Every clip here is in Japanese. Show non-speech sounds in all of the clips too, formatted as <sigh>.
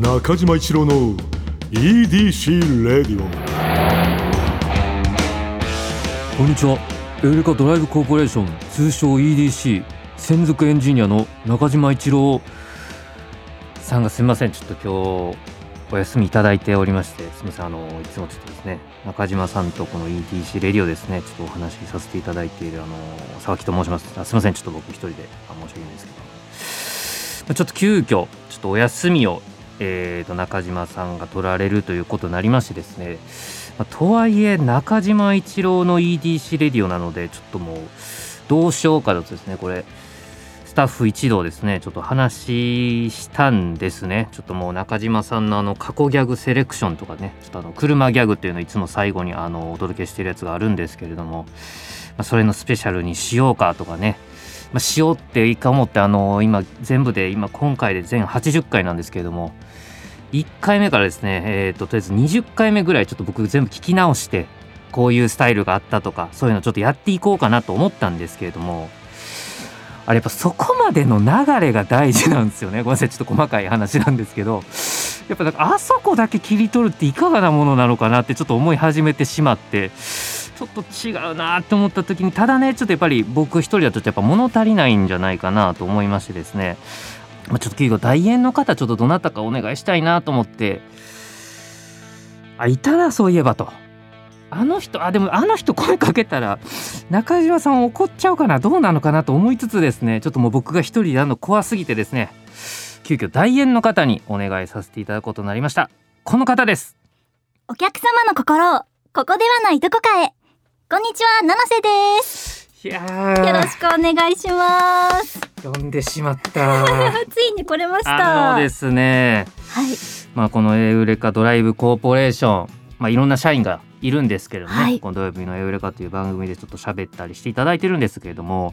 中島一郎の EDC レディオこんにちは。エウレカドライブコーポレーション通称 EDC 専属エンジニアの中島一郎さんがすみません。ちょっと今日お休みいただいておりまして。すみません。あのいつもちょっとですね中島さんとこの EDC レディオですねちょっとお話しさせていただいているあの沢木と申します。あすみません。ちょっと僕一人であ申し訳ないんですけど。ちょっと急遽ちょっとお休みをえー、と中島さんが取られるということになりましてですね、まあとはいえ中島一郎の EDC レディオなのでちょっともうどうしようかとですねこれスタッフ一同ですねちょっと話したんですね。ちょっともう中島さんのあの過去ギャグセレクションとかねちょっとあの車ギャグっていうのをいつも最後にあのお届けしてるやつがあるんですけれども、まあ、それのスペシャルにしようかとかねまあ、しようっていいか思ってあの今全部で今今回で全80回なんですけれども1回目からですね、えー、ととりあえず20回目ぐらいちょっと僕全部聞き直してこういうスタイルがあったとかそういうのちょっとやっていこうかなと思ったんですけれどもあれやっぱそこまでの流れが大事なんですよね。ごめんなさい。ちょっと細かい話なんですけど。やっぱなんかあそこだけ切り取るっていかがなものなのかなってちょっと思い始めてしまって。ちょっと違うなって思った時にただねちょっとやっぱり僕一人だとやっぱ物足りないんじゃないかなと思いましてですね。まあ、ちょっと急遽代演の方ちょっとどなたかお願いしたいなと思って。あいたなそういえばと。あの人あでもあの人声かけたら中島さん怒っちゃうかな。どうなのかなと思いつつですね。ちょっともう僕が一人でやるの怖すぎてですね。急遽代演の方にお願いさせていただくことになりました。この方です。お客様の心をここではないどこかへ。こんにちは七瀬です。いやよろしくお願いします。呼んでしまった。<laughs> ついに来れました。あのですね。はい。まあこのエウレカドライブコーポレーション。まあいろんな社員がいるんですけれどもね、はい。この土曜日のエウレカという番組でちょっと喋ったりしていただいてるんですけれども。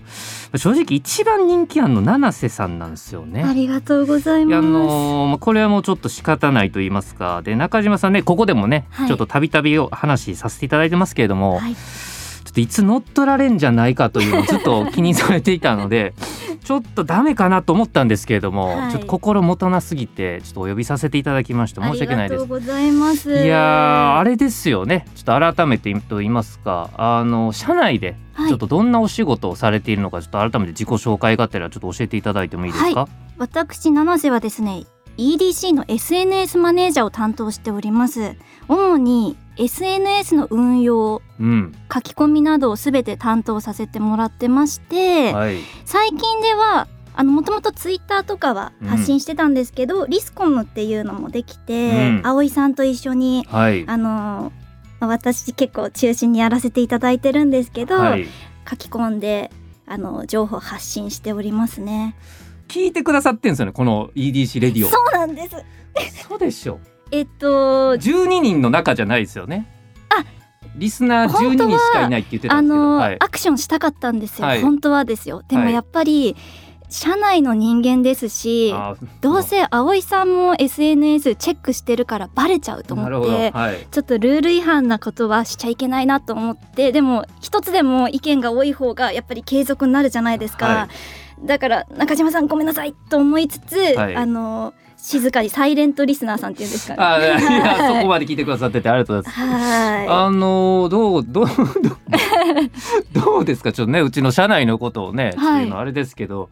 正直一番人気あるの七瀬さんなんですよね。ありがとうございます、のーまあこれはもうちょっと仕方ないと言いますか。で中島さんねここでもね、はい。ちょっとたびたびお話しさせていただいてますけれども、はいっといつ乗っ取られんじゃないかというのをずっと気にされていたので <laughs> ちょっとダメかなと思ったんですけれども、はい。ちょっと心もたなすぎてちょっとお呼びさせていただきまして申し訳ないですありがとう。ございます。いやーあれですよね。ちょっと改めてと言いますかあの社内ではい。ちょっとどんなお仕事をされているのかちょっと改めて自己紹介がてらちょっと教えていただいてもいいですか、私七瀬はですね EDC の SNS マネージャーを担当しております。主に SNS の運用うん。書き込みなどをすべて担当させてもらってまして、はい。最近ではあのもともとツイッターとかは発信してたんですけど、リスコムっていうのもできて、うん。葵さんと一緒にはい。あのまあ私結構中心にやらせていただいてるんですけど、はい。書き込んであの情報発信しておりますね。聞いてくださってんですよねこの EDC レディオ。そうなんです。そうでしょ。えっと12人の中じゃないですよね。あリスナー12人しかいないって言ってたあんですけど、の、はい、アクションしたかったんですよ、はい。本当はですよ。でもはい。やっぱり、社内の人間ですしあどうせ葵さんも SNS チェックしてるからバレちゃうと思ってはい。ちょっとルール違反なことはしちゃいけないなと思ってでも一つでも意見が多い方がやっぱり継続になるじゃないですか、はだから中島さんごめんなさいと思いつつ、はい。あの静かにサイレントリスナーさんっていうんですかね。あいや <laughs> そこまで聞いてくださっててありがとうございます。はあのどうどうどう <laughs> どうですか？ちょっとねうちの社内のことをね、はい。っていうのはあれですけど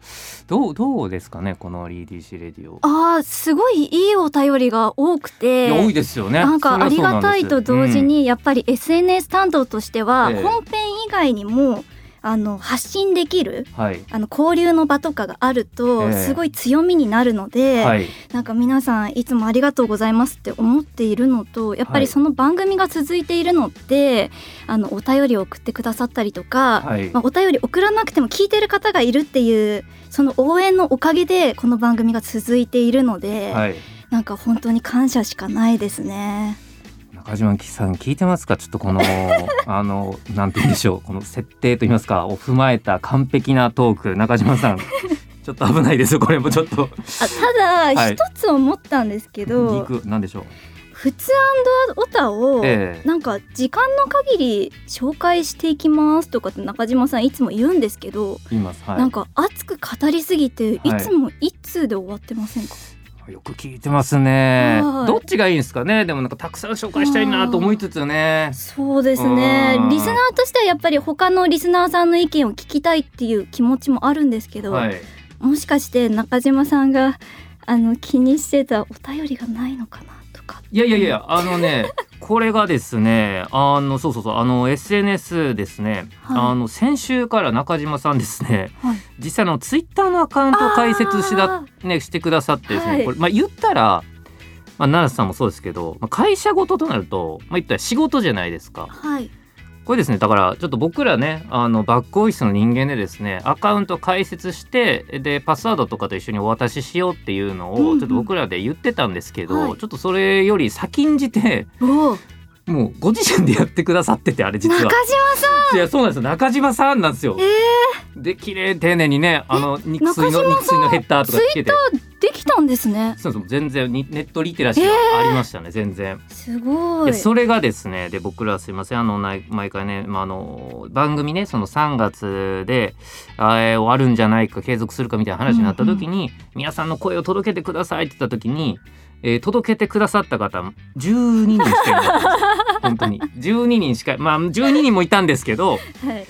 どうどうですかね？この EDC レディオ。いあーすごいいいお便りが多くて多いですよね。なんかありがたいと同時うん。にやっぱり SNS 担当としてはええ。本編以外にもあの発信できるはい。あの交流の場とかがあるとええ。すごい強みになるので、はい。なんか皆さんいつもありがとうございますって思っているのとやっぱはい。りその番組が続いているのって、あのお便りを送ってくださったりとか、はい。まあ、お便り送らなくても聞いてる方がいるっていうその応援のおかげでこの番組が続いているので、はい。なんか本当に感謝しかないですね。中島さん聞いてますかちょっとこのあのなんて言うんでしょうこの設定と言いますかを踏まえた完璧なトーク中島さんちょっと危ないですこれもちょっとあただはい一つ思ったんですけど、肉なんでしょう普通オタを、ええなんか時間の限り紹介していきますとかって中島さんいつも言うんですけど、言いますはいなんか熱く語りすぎていつも一通で終わってませんか、よく聞いてますね。はい。どっちがいいんですかね？でもなんかたくさん紹介したいなと思いつつね。そうですね。うん。リスナーとしてはやっぱり他のリスナーさんの意見を聞きたいっていう気持ちもあるんですけど、はい。もしかして中島さんがあの気にしてたお便りがないのかなとか。いやいやいやあのね <laughs> これがですねあのそうそうそうあの SNS ですね、はい。あの先週から中島さんですねはい。実際のツイッターのアカウントを開設しだあねしてくださってですね、はい。これまあ言ったらまあ奈良さんもそうですけど、まあ、会社ごととなるとまあ言ったら仕事じゃないですか。はいこれですねだからちょっと僕らねあのバックオフィスの人間でですねアカウント開設してでパスワードとかと一緒にお渡ししようっていうのうんうんをちょっと僕らで言ってたんですけど、はい。ちょっとそれより先んじてもうご自身でやってくださっててあれ実中島はさいやそうなんですよ。中島さんなんですよ。んえで綺麗丁寧にねあの肉水の肉水のヘッダーとかつけて。ー、できたんですね。そうそう全然にネットリテラシーがありましたね、全然。すごい。でそれがですねで僕らすいませんあの毎回ね、まあ、あの番組ねその3月で、あえー終わるんじゃないか継続するかみたいな話になった時に、皆さんの声を届けてくださいって言った時に、えー届けてくださった方12人しかいな <laughs> 本当に。12人しかまあ12人もいたんですけど <laughs> はい。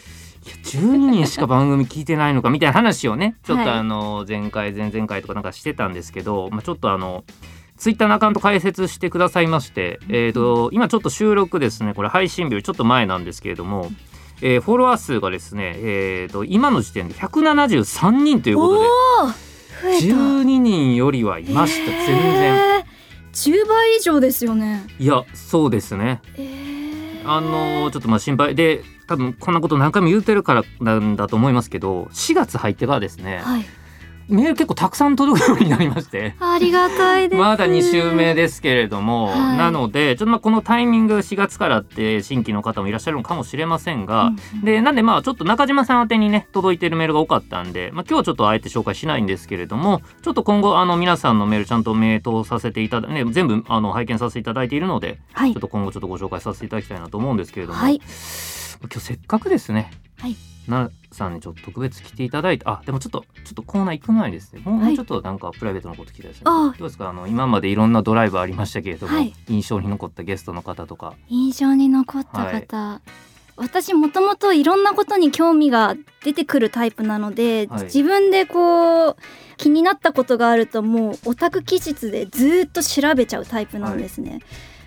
いや12人しか番組聞いてないのかみたいな話をね <laughs> ちょっとはいあの前回前々回とかなんかしてたんですけど、まあ、ちょっとあのツイッターのアカウント開設してくださいまして、えー、と今ちょっと収録ですねこれ配信日よりちょっと前なんですけれども、えーフォロワー数がですね、えー、と今の時点で173人ということで12人よりはいました。全然。へー10倍以上ですよね。いやそうですね。えー。あのちょっとまあ心配。で多分こんなこと何回も言うてるからなんだと思いますけど4月入ってからですね、はいメール結構たくさん届くようになりまして。<laughs> ありがたいです。まだ2週目ですけれども、はい。なのでちょっとまあこのタイミング4月からって新規の方もいらっしゃるのかもしれませんが、うんうん。でなんでまあちょっと中島さん宛てにね届いてるメールが多かったんで、まあ、今日はちょっとあえて紹介しないんですけれどもちょっと今後あの皆さんのメールちゃんと名答させていただね全部あの拝見させていただいているのではい。ちょっと今後ちょっとご紹介させていただきたいなと思うんですけれども、はい。今日せっかくですね、はい奈良さんにちょっと特別来ていただいてあでもちょっとちょっとコーナー行く前にですね。もう,、ちょっとなんかプライベートのこと聞きたいですね。あどうですか？あの今までいろんなドライブありましたけれども、はい。印象に残ったゲストの方とか。印象に残った方、私もともといろんなことに興味が出てくるタイプなので、はい。自分でこう気になったことがあるともうオタク気質でずーっと調べちゃうタイプなんですね、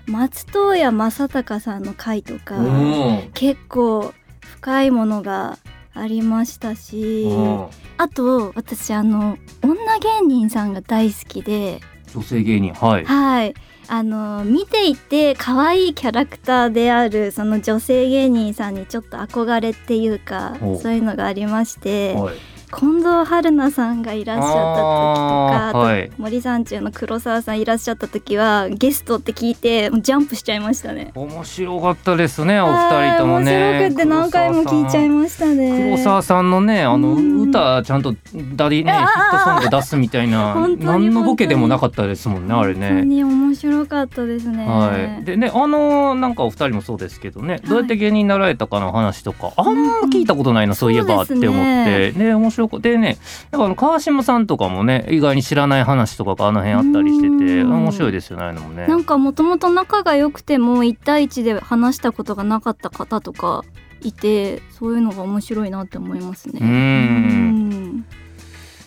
松任谷正隆さんの回とかお結構深いものがありましたしおあと私あの女芸人さんが大好きで女性芸人はい。はい。あの見ていて可愛いキャラクターであるその女性芸人さんにちょっと憧れっていうかそういうのがありましてはい近藤春菜さんがいらっしゃった時とかはい。森三中の黒沢さんいらっしゃった時はゲストって聞いてジャンプしちゃいましたね。面白かったですねお二人ともね。はい面白くて何回も聞いちゃいましたね。黒沢さんのねあのうん。歌ちゃんとダディねヒットソング出すみたいな何のボケでもなかったですもんねあれ本当ね。に面白かったですね。はい、でねあのなんかお二人もそうですけどね、どうやって芸人になられたかの話とかあんま聞いたことないな、そういえばって思って。ね。面白くでねやっぱあの川島さんとかもね意外に知らない話とかがあの辺あったりしててうん面白いですよねあのもね。なんかもともと仲が良くても1対1で話したことがなかった方とかいてそういうのが面白いなって思いますね。う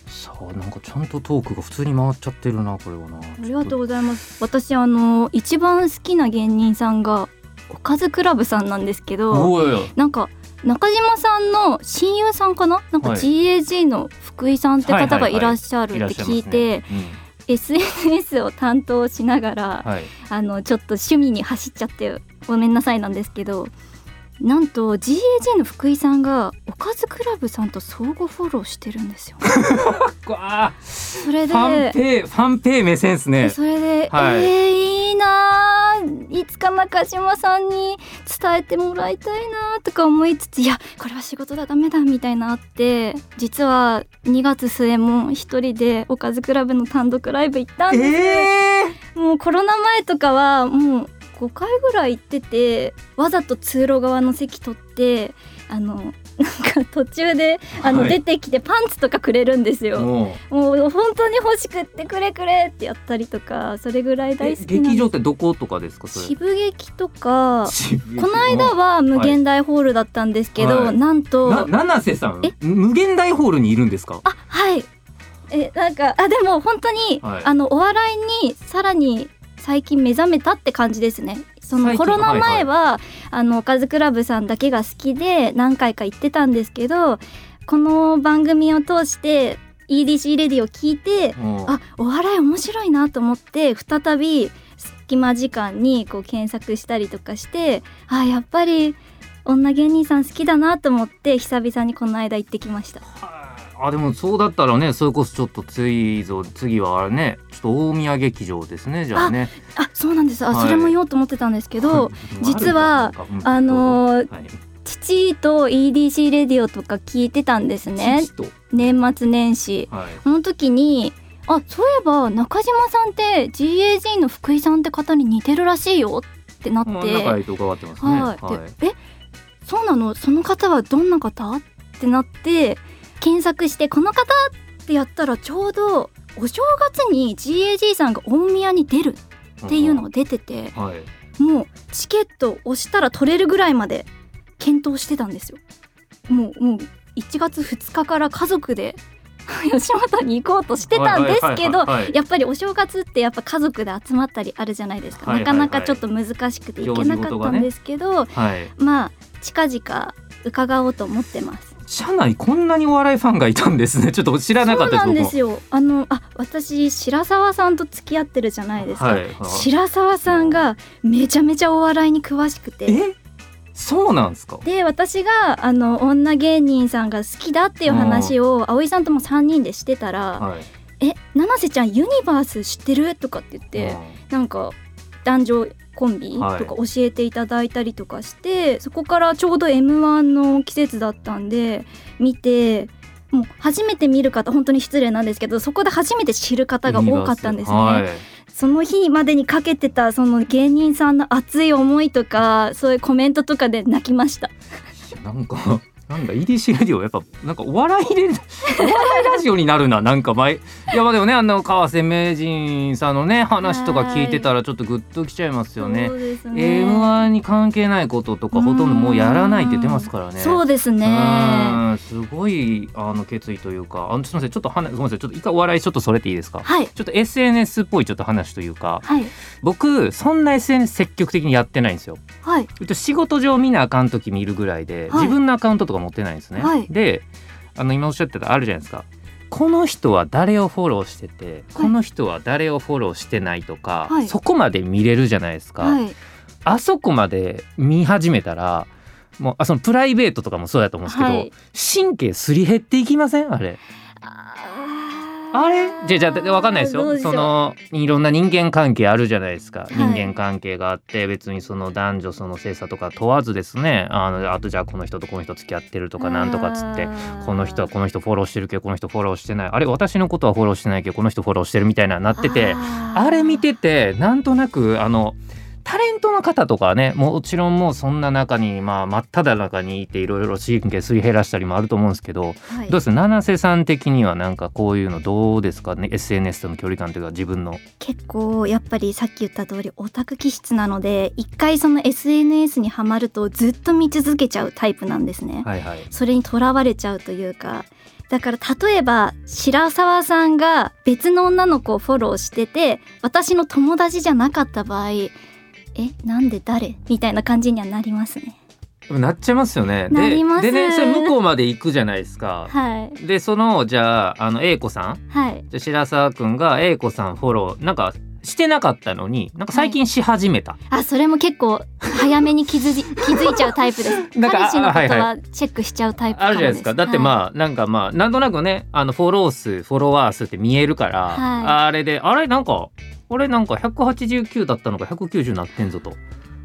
さあなんかちゃんとトークが普通に回っちゃってるなこれはな。ありがとうございます。私あの一番好きな芸人さんがおかずクラブさんなんですけど、なんか中島さんの親友さんかな？なんかはい。GAG の福井さんって方がいらっしゃるって聞いて、SNS を担当しながら、うんはい。あのちょっと趣味に走っちゃってごめんなさいなんですけどなんと GAG の福井さんがおかずクラブさんと相互フォローしてるんですよ。<laughs> それファンでペイファンペイ目線ですね。それで、はい。えーいいなー。いつか中島さんに伝えてもらいたいなーとか思いつついやこれは仕事だダメだみたいなあって実は2月末も一人でおかずクラブの単独ライブ行ったんです、えもうコロナ前とかはもう5回ぐらい行っててわざと通路側の席取ってあのなんか途中であの、はい。出てきてパンツとかくれるんですよ。ももう本当に欲しくってくれくれってやったりとかそれぐらいう大好きです。劇場ってどことかですか渋劇とか渋この間は無限大ホールだったんですけど、はい。なんとな七瀬さんえ？無限大ホールにいるんですか？あはい。えなんかあでも本当に、はい。あのお笑いにさらに最近目覚めたって感じですね。そのコロナ前は、あのおかずクラブさんだけが好きで何回か行ってたんですけどこの番組を通して EDC レディを聞いてもうあお笑い面白いなと思って再び隙間時間にこう検索したりとかしてあやっぱり女芸人さん好きだなと思って久々にこの間行ってきましたあでもそうだったらねそれこそちょっと次ぞ次はあれねちょっと大宮劇場ですねじゃあね。あそうなんです。あ、はい。それも言おうと思ってたんですけど実はああのーはい。父と EDC レディオとか聞いてたんですね。年末年始。はい。その時にあそういえば中島さんって GAG の福井さんって方に似てるらしいよ。ってなって、仲良いと伺ってますね。はい、はい。でえそうなの？その方はどんな方？ってなって検索してこの方ってやったらちょうどお正月に GAG さんが大宮に出るっていうのが出ててはい。もうチケット押したら取れるぐらいまで検討してたんですよ。もうもう1月2日から家族で <laughs> 吉本に行こうとしてたんですけどやっぱりお正月ってやっぱ家族で集まったりあるじゃないですか、なかなかちょっと難しくて行けなかったんですけど、はい。まあ近々伺おうと思ってます。社内こんなにお笑いファンがいたんですねちょっと知らなかったですそうなんですよよ。あのあ私白沢さんと付き合ってるじゃないですか。はいはい白沢さんがめちゃめちゃお笑いに詳しくて。え？そうなんですか？で私があの女芸人さんが好きだっていう話を葵さんとも3人でしてたらはい「え七瀬ちゃんユニバース知ってる?」とかって言ってなんか男女コンビとか教えていただいたりとかして、そこからちょうど m 1の季節だったんで見てもう初めて見る方本当に失礼なんですけどそこで初めて知る方が多かったんですね。はいその日までにかけてたその芸人さんの熱い思いとかそういうコメントとかで泣きました。なんかなんだ EDC ラジオやっぱなんかお笑いでお笑いラジオになるななんか前。いやまあでもねあの川瀬名人さんのね話とか聞いてたらちょっとグッときちゃいますよね。ね。M1 に関係ないこととかほとんどもうやらないって言ってますからね。そうですね。うんすごいあの決意というか。あのすみませんちょっと話ごめんなさいちょっと一回お笑いちょっとそれていいですか？はい。ちょっと SNS っぽいちょっと話というか。はい。僕そんな SNS 積極的にやってないんですよ。はい。えっと仕事上見なあかん時見るぐらいで、はい。自分のアカウントとか持ってないんですね。はいであの今おっしゃってたあるじゃないですか。この人は誰をフォローしてて、この人は誰をフォローしてないとか、はいそこまで見れるじゃないですか。はいあそこまで見始めたらもうあそのプライベートとかもそうだと思うんですけど、はい神経すり減っていきません？あれ。あれ？じゃあじゃあ分かんないですよ。そうのいろんな人間関係あるじゃないですか、い。人間関係があって別にその男女その性差とか問わずですね。あのあとじゃあこの人とこの人付き合ってるとかなんとかっつってこの人はこの人フォローしてるけどこの人フォローしてない。あれ私のことはフォローしてないけどこの人フォローしてるみたいななっててあれ見ててなんとなくあのタレントの方とかはねもちろんもうそんな中にまあ真っ只中にいていろいろ神経すり減らしたりもあると思うんですけどはい。どうです？七瀬さん的にはなんかこういうのどうですかね？SNS との距離感というか自分の。結構やっぱりさっき言った通りオタク気質なので一回その SNS にはまるとずっと見続けちゃうタイプなんですね。はいはい。それにとらわれちゃうというか。だから例えば白沢さんが別の女の子をフォローしてて私の友達じゃなかった場合えなんで誰？みたいな感じにはなりますね。なっちゃいますよね。なります。ででねそれ向こうまで行くじゃないですか。はい。でそのじゃああの A 子さん？はい。じゃあ白沢くんが A 子さんフォローなんかしてなかったのになんか最近し始めた、あそれも結構早めに気づい <laughs> 気づいちゃうタイプです。なんか彼氏のことあはいははチェックしちゃうタイプあるじゃないですか。だってあ、まあなんかまあなんとなくねあのフォロー数フォロワー数って見えるから、はい。あれであれ？なんかあれなんか189だったのが190になってんぞと。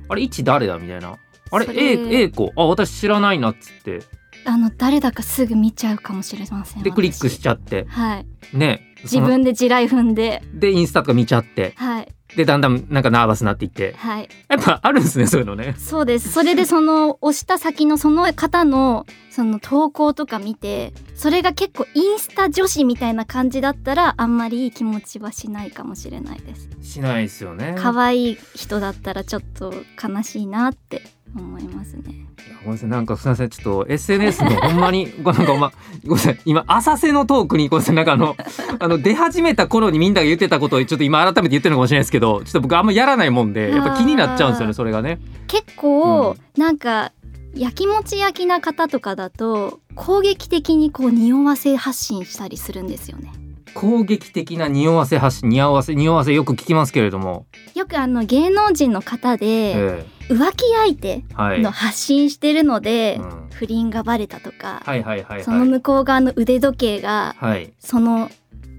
あれ1誰だみたいな。あれそ A, れ。A 子。あ私知らないなっつって。あの誰だかすぐ見ちゃうかもしれません。でクリックし私ちゃって。はい。ね自分で地雷踏んで。でインスタとか見ちゃって。はいでだんだんなんかナーバスになっていって。はい。やっぱあるんですねそういうのね。そうです。それでその押した先のその方のその投稿とか見てそれが結構インスタ女子みたいな感じだったらあんまりいい気持ちはしないかもしれないです。しないですよね。可愛い人だったらちょっと悲しいなって思いますね。ごめんなさい。なんかすみません。ちょっと SNS のほんまにごなんかおまごめんなさい。今浅瀬のトークにごめんなさい。なんかあの <laughs> あの出始めた頃にみんなが言ってたことをちょっと今改めて言ってるのかもしれないですけどちょっと僕あんまやらないもんでやっぱ気になっちゃうんですよねそれがね。結構、なんか焼きもち焼きな方とかだと攻撃的にこう匂わせ発信したりするんですよね。攻撃的な匂わせ発信匂わせ匂わせよく聞きますけれども、よくあの芸能人の方でえ浮気相手の発信してるので、うん。不倫がバレたとか、はいはいはいはい。その向こう側の腕時計がはい。その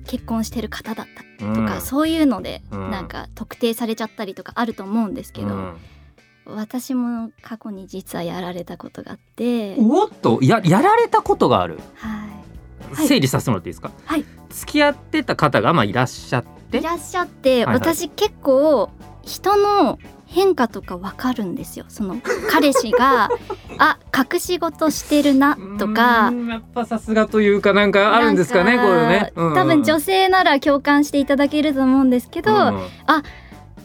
結婚してる方だったとか、うん。そういうのでうん。なんか特定されちゃったりとかあると思うんですけど、うん。私も過去に実はやられたことがあって、おっとややられたことがある、はい。はい。整理させてもらっていいですか、はい。付き合ってた方がまあいらっしゃって。いらっしゃって、はいはい。私結構人の変化とかわかるんですよ。その彼氏が <laughs> あ隠し事してるなとか。やっぱさすがというかなんかあるんですかねこういうね、うんうん。多分女性なら共感していただけると思うんですけど、うん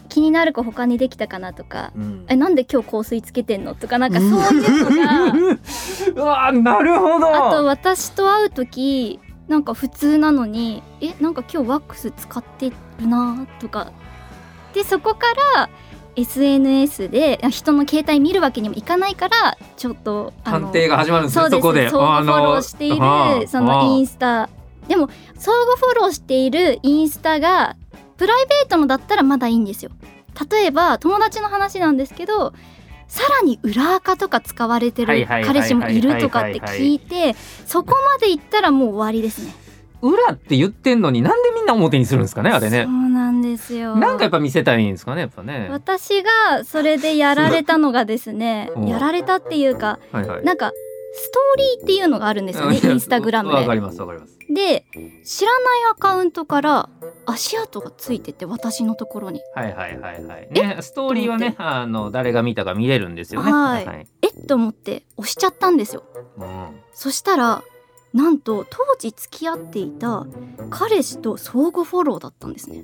気になる子他にできたかなとか、うん。えなんで今日香水つけてんのとかなんかそういうのが。<laughs> うわなるほど。あと私と会う時なんか普通なのにえなんか今日ワックス使ってるなとか。でそこから SNS で人の携帯見るわけにもいかないからちょっとあの探偵が始まるんですねそこで。相互フォローしているそのインスタ。でも相互フォローしているインスタがプライベートのだったらまだいいんですよ。例えば友達の話なんですけどさらに裏垢とか使われてる彼氏もいるとかって聞いてそこまでいったらもう終わりですね。裏って言ってんのになんでみんな表にするんですかねあれねなんですよ。なんかやっぱ見せたいんですかねやっぱね。私がそれでやられたのがですねうん。やられたっていうかはいはい。なんかストーリーっていうのがあるんですよねインスタグラムで。わかりますわかります。で知らないアカウントから足跡がついてて私のところに。はいはいはいはい。ねストーリーはねあの誰が見たか見れるんですよね。はい。はいえ？っと思って押しちゃったんですよ。うん。そしたらなんと当時付き合っていた彼氏と相互フォローだったんですね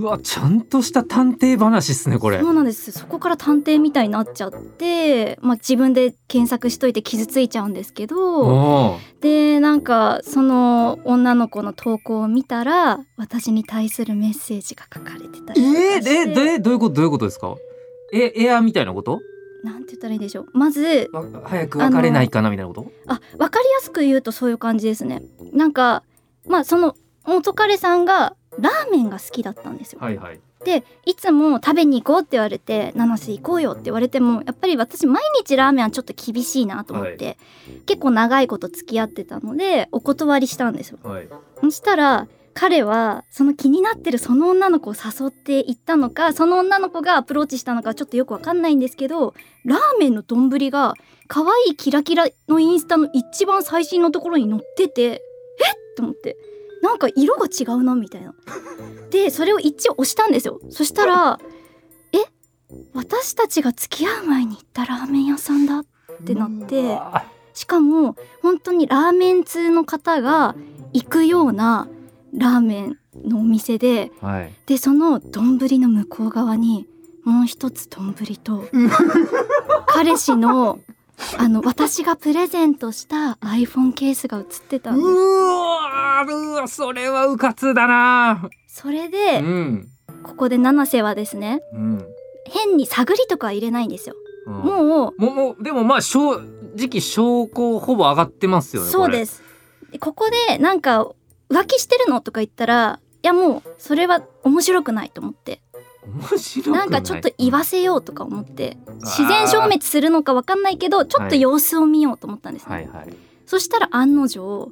うわちゃんとした探偵話っすねこれ。そうなんです。そこから探偵みたいになっちゃって、まあ、自分で検索しといて傷ついちゃうんですけどでなんかその女の子の投稿を見たら私に対するメッセージが書かれてたりとえー、えでどういうことどういうことですか？えエアみたいなこと？なんて言ったらいいでしょう。まずわ早く別れないかなみたいなこと？あ分かりやすく言うとそういう感じですね。なんかまあその元彼さんがラーメンが好きだったんですよ。はいはい。でいつも食べに行こうって言われて七瀬行こうよって言われてもやっぱり私毎日ラーメンはちょっと厳しいなと思って、結構長いこと付き合ってたのでお断りしたんですよ。はい。そしたら彼はその気になってるその女の子を誘っていったのかその女の子がアプローチしたのかちょっとよくわかんないんですけどラーメンの丼が可愛いキラキラのインスタの一番最新のところに載っててえっ！と思ってなんか色が違うなみたいな。でそれを一応押したんですよ。そしたらえ私たちが付き合う前に行ったラーメン屋さんだってなってしかも本当にラーメン通の方が行くようなラーメンのお店ではい。でその丼の向こう側にもう一つ丼と彼氏のあの私がプレゼントした iPhone ケースが写ってたんです。うわうわそれはうかつだな。それうでん。ここで七瀬はですねうん。変に探りとかは入れないんですよ。うん。もうもうでもまあ正直証拠ほぼ上がってますよねそうです。ここでなんか浮気してるのとか言ったらいやもうそれは面白くないと思ってなんかちょっと言わせようとか思ってん自然消滅するのか分かんないけどちょっと様子を見ようと思ったんですね、はいはい。そしたら案の定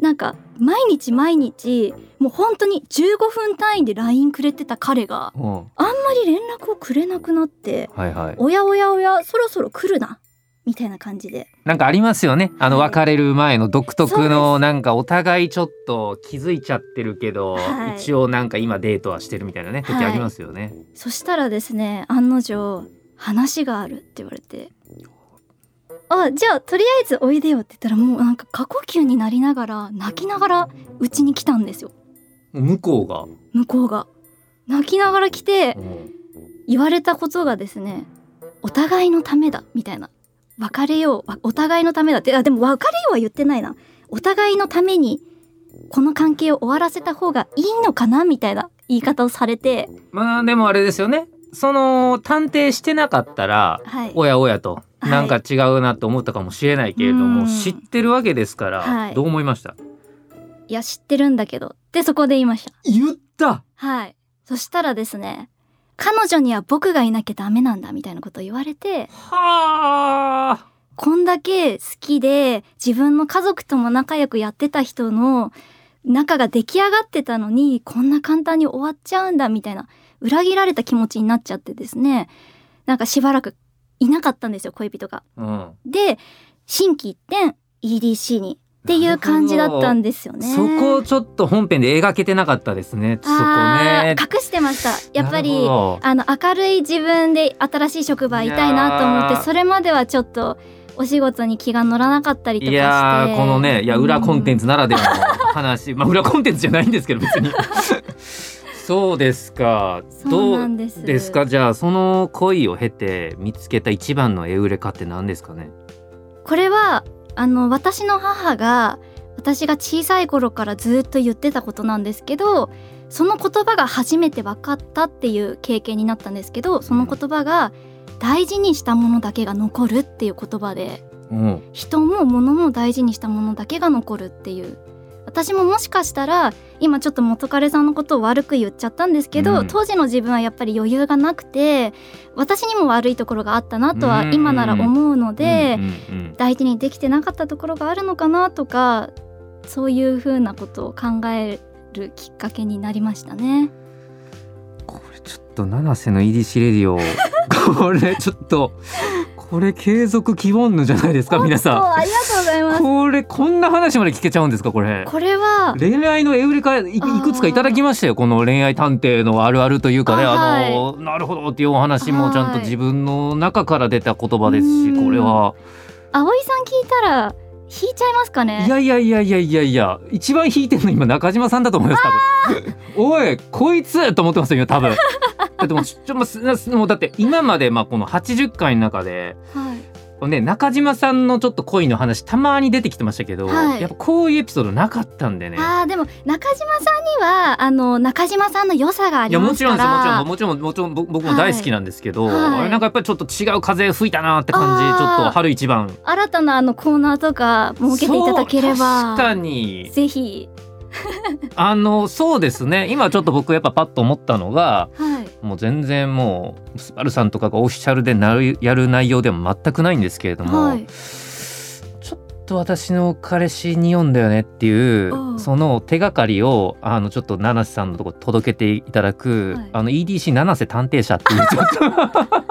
なんか毎日毎日もう本当に15分単位で LINE くれてた彼がうん。あんまり連絡をくれなくなってはいはい。おやおやおやそろそろ来るなみたいな感じで。なんかありますよね。あのはい。別れる前の独特のなんかお互いちょっと気づいちゃってるけど、はい。一応なんか今デートはしてるみたいなね時はいありますよね、そしたらですね案の定話があるって言われて。あじゃあとりあえずおいでよって言ったらもうなんか過呼吸になりながら泣きながらうちに来たんですよ。向こうが、向こうが。泣きながら来てうん。言われたことがですねお互いのためだみたいな別れようあお互いのためだって。あでも別れようは言ってないな。お互いのためにこの関係を終わらせた方がいいのかなみたいな言い方をされて。まあでもあれですよね。その探偵してなかったらはい。おやおやと、はい。なんか違うなと思ったかもしれないけれども、うん。知ってるわけですから、はい。どう思いました？いや知ってるんだけど。ってそこで言いました。言った！はい。そしたらですね彼女には僕がいなきゃダメなんだみたいなことを言われてはあ。こんだけ好きで自分の家族とも仲良くやってた人の仲が出来上がってたのにこんな簡単に終わっちゃうんだみたいな裏切られた気持ちになっちゃってですね。なんかしばらくいなかったんですよ恋人が。うん。で心機一転 EDC にっていう感じだったんですよね。そこをちょっと本編で描けてなかったですね。そこね。隠してました。やっぱりあの明るい自分で新しい職場いたいなと思ってそれまではちょっとお仕事に気が乗らなかったりとかして。いやーこのねいや裏コンテンツ、ツならではの話、まあ裏コンテンツじゃないんですけど別に。<laughs> そうですか。どうなんです。ですか？じゃあその恋を経て見つけた一番のエウレカって何ですかね？これはあの私の母が私が小さい頃からずっと言ってたことなんですけどその言葉が初めて分かったっていう経験になったんですけどその言葉が大事にしたものだけが残るっていう言葉でうん。人も物も大事にしたものだけが残るっていう私ももしかしたら今ちょっと元彼さんのことを悪く言っちゃったんですけど、うん。当時の自分はやっぱり余裕がなくて私にも悪いところがあったなとは今なら思うので、大事にできてなかったところがあるのかなとかそういうふうなことを考えるきっかけになりましたね。これちょっと七瀬の EDC レディオ。これちょっとこれ継続希望ぬじゃないですか皆さおありがとうございまんす。これこんな話まで聞けちゃうんですかこれ。これは恋愛のエウレカいいくつかいただきましたよこの恋愛探偵のあるあるというかねああのなるほどっていうお話もちゃんとはい自分の中から出た言葉ですしうん。これは。葵さん聞いたら引いちゃいますかね？いやいやいやいやいやいや。一番引いてるの今中島さんだと思います多分。<laughs> おいこいつと思ってますよ今多分だってもうちょもうすもうだって今までまあこの80回の中ではい。ね中島さんのちょっと恋の話たまに出てきてましたけど、はい。やっぱこういうエピソードなかったんでね。あーでも中島さんにはあの中島さんの良さがありますかちろんですらもちろんもちろんもちろんぼ僕も大好きなんですけど、はい。はいなんかやっぱりちょっと違う風吹いたなって感じちょっと春一番。新たなあのコーナーとか設けていただければ確かに。ぜひ。あのそうですね。今ちょっと僕やっぱパッと思ったのがはいもう全然もうスバルさんとかがオフィシャルでなるやる内容でも全くないんですけれども、はい。と私の彼氏に読んだよねっていううん。その手がかりをあのちょっと七瀬さんのとこ届けていただく、はい。あの EDC 七瀬探偵社っていう <laughs> ちょっと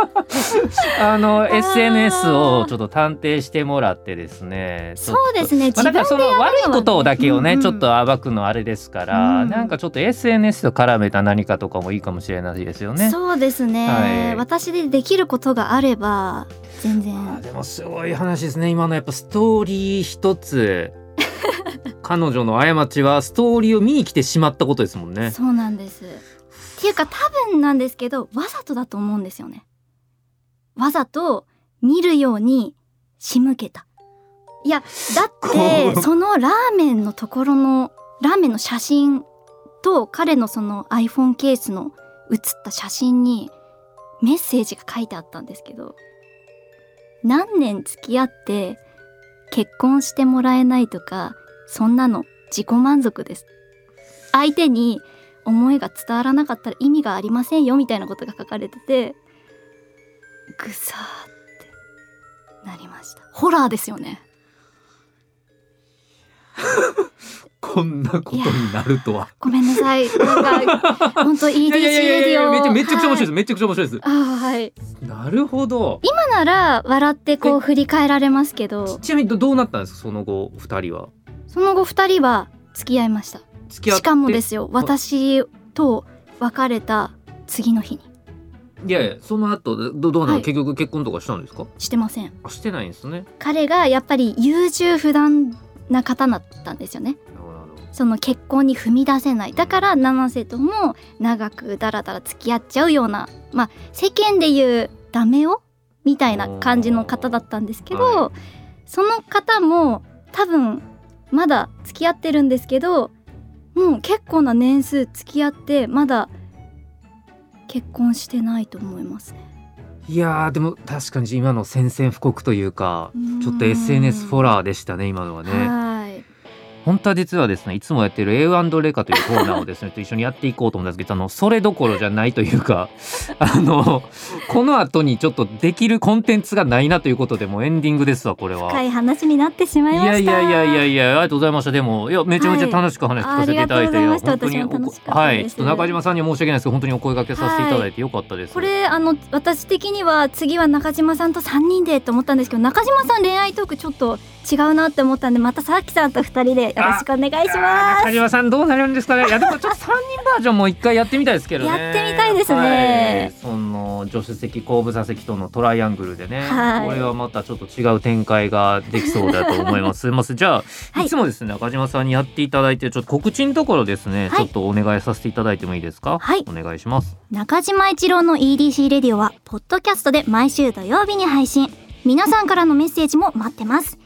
あの SNS をちょっと探偵してもらってですねそうですね。まあ、だからその悪いことだけをね、うんうんちょっと暴くのあれですから、うん。なんかちょっと SNS と絡めた何かとかもいいかもしれないですよね。そうですね、はい。私でできることがあれば全あ然でもすごい話ですね。今のやっぱストーリー一つ。<laughs> 彼女の過ちはストーリーを見に来てしまったことですもんね。そうなんです。っていうか多分なんですけどわざとだと思うんですよね。わざと見るように仕向けた。いやだってそのラーメンのところのラーメンの写真と彼のその iPhone ケースの写った写真にメッセージが書いてあったんですけど何年付き合って結婚してもらえないとかそんなの自己満足です。相手に思いが伝わらなかったら意味がありませんよみたいなことが書かれててぐさーってなりました。ホラーですよね。<laughs> こんなことになるとは。ごめんなさいなんか本当 EDC レディオやめっちゃめっちゃくちゃ面白いです、はめっちゃくちゃ面白いです。あーはいなるほど。今なら笑ってこう振り返られますけどちなみにどどうなったんですか？その後二人は。その後二人は付き合いました付き合って？しかもですよ私と別れた次の日にいやいやその後どどうなの、はい結局結婚とかしたんですか？してませんあしてないんですね。彼がやっぱり優柔不断な方だったんですよねその結婚に踏み出せない。だから七瀬とも長くだらだら付き合っちゃうようなまあ世間でいうダメ男みたいな感じの方だったんですけど、はその方も多分まだ付き合ってるんですけどもう結構な年数付き合ってまだ結婚してないと思いますね。いやーでも確かに今の宣戦布告というかうん。ちょっと SNS フォラーでしたね今のはね。はい本当は実はですねいつもやってる A& レカというコーナーをですね <laughs> と一緒にやっていこうと思うんですけどあのそれどころじゃないというか <laughs> あのこの後にちょっとできるコンテンツがないなということでもうエンディングですわこれは。深い話になってしまいました。いやいやいやいやいやありがとうございましたでもいやめちゃめちゃ楽しく話聞かせていただいて、はいありがとうございまやした本当に私も楽しかったですはいちょっと中島さんには申し訳ないですけど本当にお声掛けさせていただいてよかったです。これあの私的には次は中島さんと3人でと思ったんですけど中島さん恋愛トークちょっと違うなって思ったんでまたさきさんと2人でよろしくお願いしま中島さんどうなるんですかね。いやでもちょっと3人バージョンも一回やってみたいですけどね。やってみたいですね。はい。その助手席後部座席とのトライアングルでね、はい。これはまたちょっと違う展開ができそうだと思います。すいませんじゃあ、はい。い、つもですね中島さんにやっていただいてちょっと告知のところですね、はい。ちょっとお願いさせていただいてもいいですか？はい。お願いします。す中島一郎の EDC レディオはポッドキャストで毎週土曜日に配信。皆さんからのメッセージも待ってます。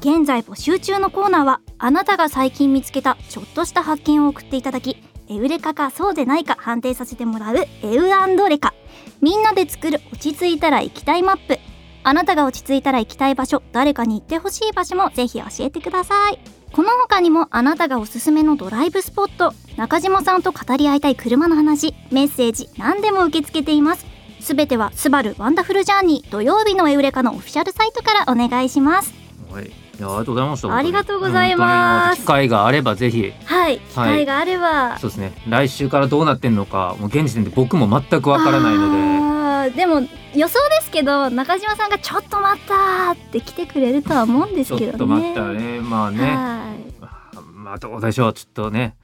現在募集中のコーナーはあなたが最近見つけたちょっとした発見を送っていただきエウレカかそうでないか判定させてもらうエウレカ。みんなで作る落ち着いたら行きたいマップ。あなたが落ち着いたら行きたい場所誰かに行ってほしい場所もぜひ教えてください。この他にもあなたがおすすめのドライブスポット。中島さんと語り合いたい車の話。メッセージ何でも受け付けています。すべてはスバルワンダフルジャーニー土曜日のエウレカのオフィシャルサイトからお願いします。はい。いやありがとうございましたありがとうございます。機会があればぜひ。はい機会があれば、そうですね。来週からどうなってんのかもう現時点で僕も全くわからないので。でも予想ですけど中島さんがちょっと待ったって来てくれるとは思うんですちょけどね。っと待ったらね。まあね。はい。まあどうでしょう。ちょっとね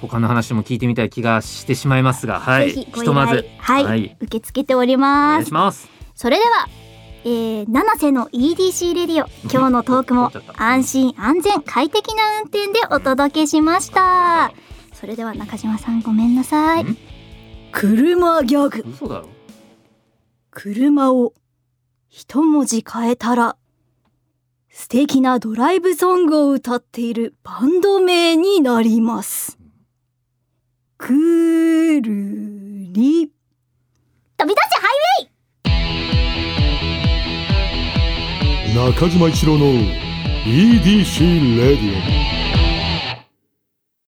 他の話も聞いてみたい気がしてしまいますがはい。ぜひとまず。頼はい、はい。受け付けておりおます。願いします。それでは、えー、七瀬の EDC レディオ今日のトークも安心安全快適な運転でお届けしました。それでは中島さんごめんなさい。ん？車ギャグ。嘘だろ。車を一文字変えたら素敵なドライブソングを歌っているバンド名になります。くるり飛び出しハイ中島一郎の EDC レディオ。